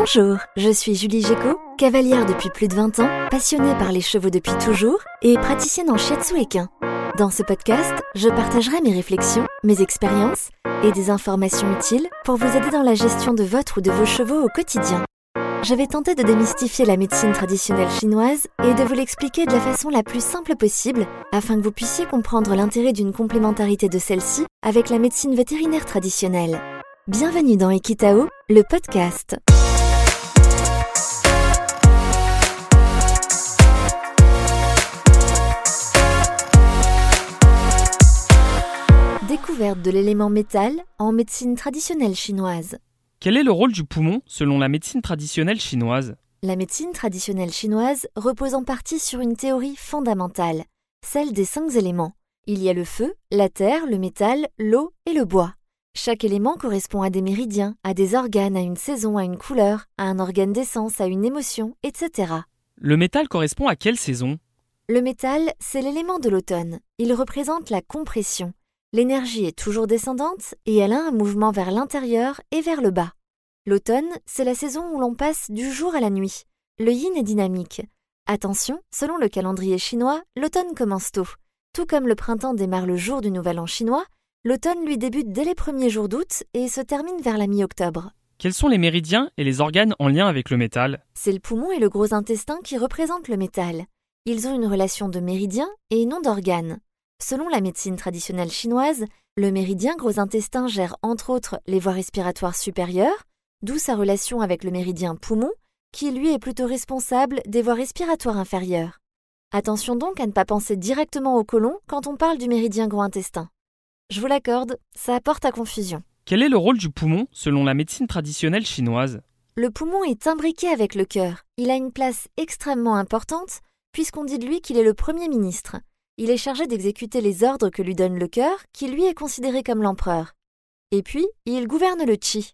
Bonjour, je suis Julie Géco, cavalière depuis plus de 20 ans, passionnée par les chevaux depuis toujours et praticienne en shiatsu. Dans ce podcast, je partagerai mes réflexions, mes expériences et des informations utiles pour vous aider dans la gestion de votre ou de vos chevaux au quotidien. Je vais tenter de démystifier la médecine traditionnelle chinoise et de vous l'expliquer de la façon la plus simple possible afin que vous puissiez comprendre l'intérêt d'une complémentarité de celle-ci avec la médecine vétérinaire traditionnelle. Bienvenue dans Equitao, le podcast. Découverte de l'élément métal en médecine traditionnelle chinoise. Quel est le rôle du poumon selon la médecine traditionnelle chinoise? La médecine traditionnelle chinoise repose en partie sur une théorie fondamentale, celle des cinq éléments. Il y a le feu, la terre, le métal, l'eau et le bois. Chaque élément correspond à des méridiens, à des organes, à une saison, à une couleur, à un organe d'essence, à une émotion, etc. Le métal correspond à quelle saison? Le métal, c'est l'élément de l'automne. Il représente la compression. L'énergie est toujours descendante et elle a un mouvement vers l'intérieur et vers le bas. L'automne, c'est la saison où l'on passe du jour à la nuit. Le yin est dynamique. Attention, selon le calendrier chinois, l'automne commence tôt. Tout comme le printemps démarre le jour du nouvel an chinois, l'automne lui débute dès les premiers jours d'août et se termine vers la mi-octobre. Quels sont les méridiens et les organes en lien avec le métal? C'est le poumon et le gros intestin qui représentent le métal. Ils ont une relation de méridien et non d'organes. Selon la médecine traditionnelle chinoise, le méridien gros intestin gère entre autres les voies respiratoires supérieures, d'où sa relation avec le méridien poumon, qui lui est plutôt responsable des voies respiratoires inférieures. Attention donc à ne pas penser directement au côlon quand on parle du méridien gros intestin. Je vous l'accorde, ça apporte à confusion. Quel est le rôle du poumon selon la médecine traditionnelle chinoise? Le poumon est imbriqué avec le cœur. Il a une place extrêmement importante puisqu'on dit de lui qu'il est le Premier ministre. Il est chargé d'exécuter les ordres que lui donne le cœur, qui lui est considéré comme l'empereur. Et puis, il gouverne le chi.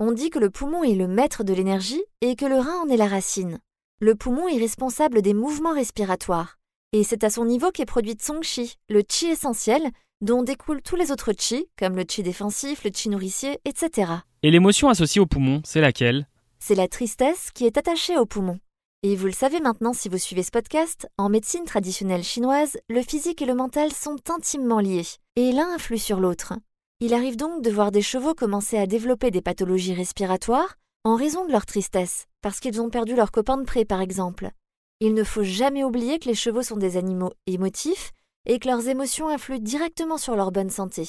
On dit que le poumon est le maître de l'énergie et que le rein en est la racine. Le poumon est responsable des mouvements respiratoires. Et c'est à son niveau qu'est produit son chi, le chi essentiel, dont découlent tous les autres chi, comme le chi défensif, le chi nourricier, etc. Et l'émotion associée au poumon, c'est laquelle? C'est la tristesse qui est attachée au poumon. Et vous le savez maintenant si vous suivez ce podcast, en médecine traditionnelle chinoise, le physique et le mental sont intimement liés, et l'un influe sur l'autre. Il arrive donc de voir des chevaux commencer à développer des pathologies respiratoires en raison de leur tristesse, parce qu'ils ont perdu leur copain de près par exemple. Il ne faut jamais oublier que les chevaux sont des animaux émotifs et que leurs émotions influent directement sur leur bonne santé.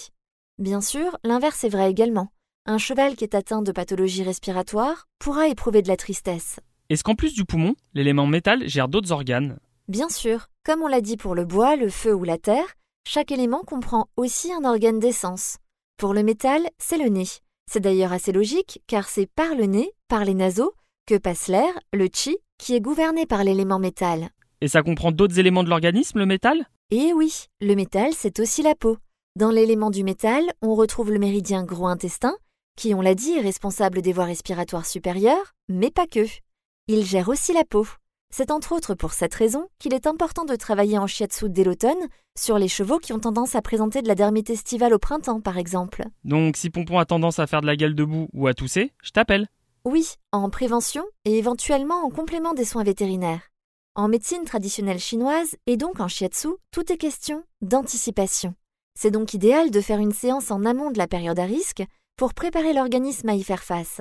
Bien sûr, l'inverse est vrai également. Un cheval qui est atteint de pathologies respiratoires pourra éprouver de la tristesse. Est-ce qu'en plus du poumon, l'élément métal gère d'autres organes? Bien sûr, comme on l'a dit pour le bois, le feu ou la terre, chaque élément comprend aussi un organe d'essence. Pour le métal, c'est le nez. C'est d'ailleurs assez logique, car c'est par le nez, par les naseaux, que passe l'air, le chi, qui est gouverné par l'élément métal. Et ça comprend d'autres éléments de l'organisme, le métal? Et oui, le métal, c'est aussi la peau. Dans l'élément du métal, on retrouve le méridien gros intestin, qui, on l'a dit, est responsable des voies respiratoires supérieures, mais pas que. Il gère aussi la peau. C'est entre autres pour cette raison qu'il est important de travailler en shiatsu dès l'automne sur les chevaux qui ont tendance à présenter de la dermite estivale au printemps, par exemple. Donc si Pompon a tendance à faire de la gueule debout ou à tousser, je t'appelle. Oui, en prévention et éventuellement en complément des soins vétérinaires. En médecine traditionnelle chinoise et donc en shiatsu, tout est question d'anticipation. C'est donc idéal de faire une séance en amont de la période à risque pour préparer l'organisme à y faire face.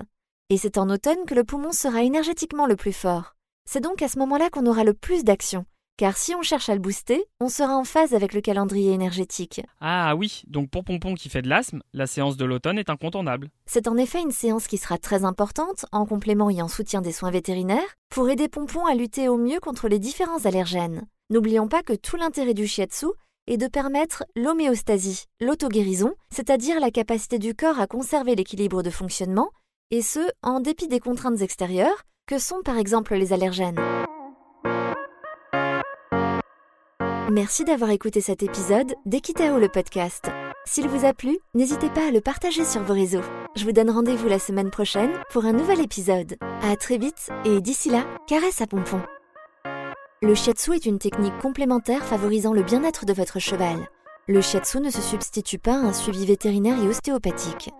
Et c'est en automne que le poumon sera énergétiquement le plus fort. C'est donc à ce moment-là qu'on aura le plus d'action, car si on cherche à le booster, on sera en phase avec le calendrier énergétique. Ah oui, donc pour Pompon qui fait de l'asthme, la séance de l'automne est incontournable. C'est en effet une séance qui sera très importante, en complément et en soutien des soins vétérinaires, pour aider Pompon à lutter au mieux contre les différents allergènes. N'oublions pas que tout l'intérêt du shiatsu est de permettre l'homéostasie, l'auto-guérison, c'est-à-dire la capacité du corps à conserver l'équilibre de fonctionnement, et ce, en dépit des contraintes extérieures, que sont par exemple les allergènes. Merci d'avoir écouté cet épisode d'Equitao le podcast. S'il vous a plu, n'hésitez pas à le partager sur vos réseaux. Je vous donne rendez-vous la semaine prochaine pour un nouvel épisode. À très vite et d'ici là, caresse à pompon. Le shiatsu est une technique complémentaire favorisant le bien-être de votre cheval. Le shiatsu ne se substitue pas à un suivi vétérinaire et ostéopathique.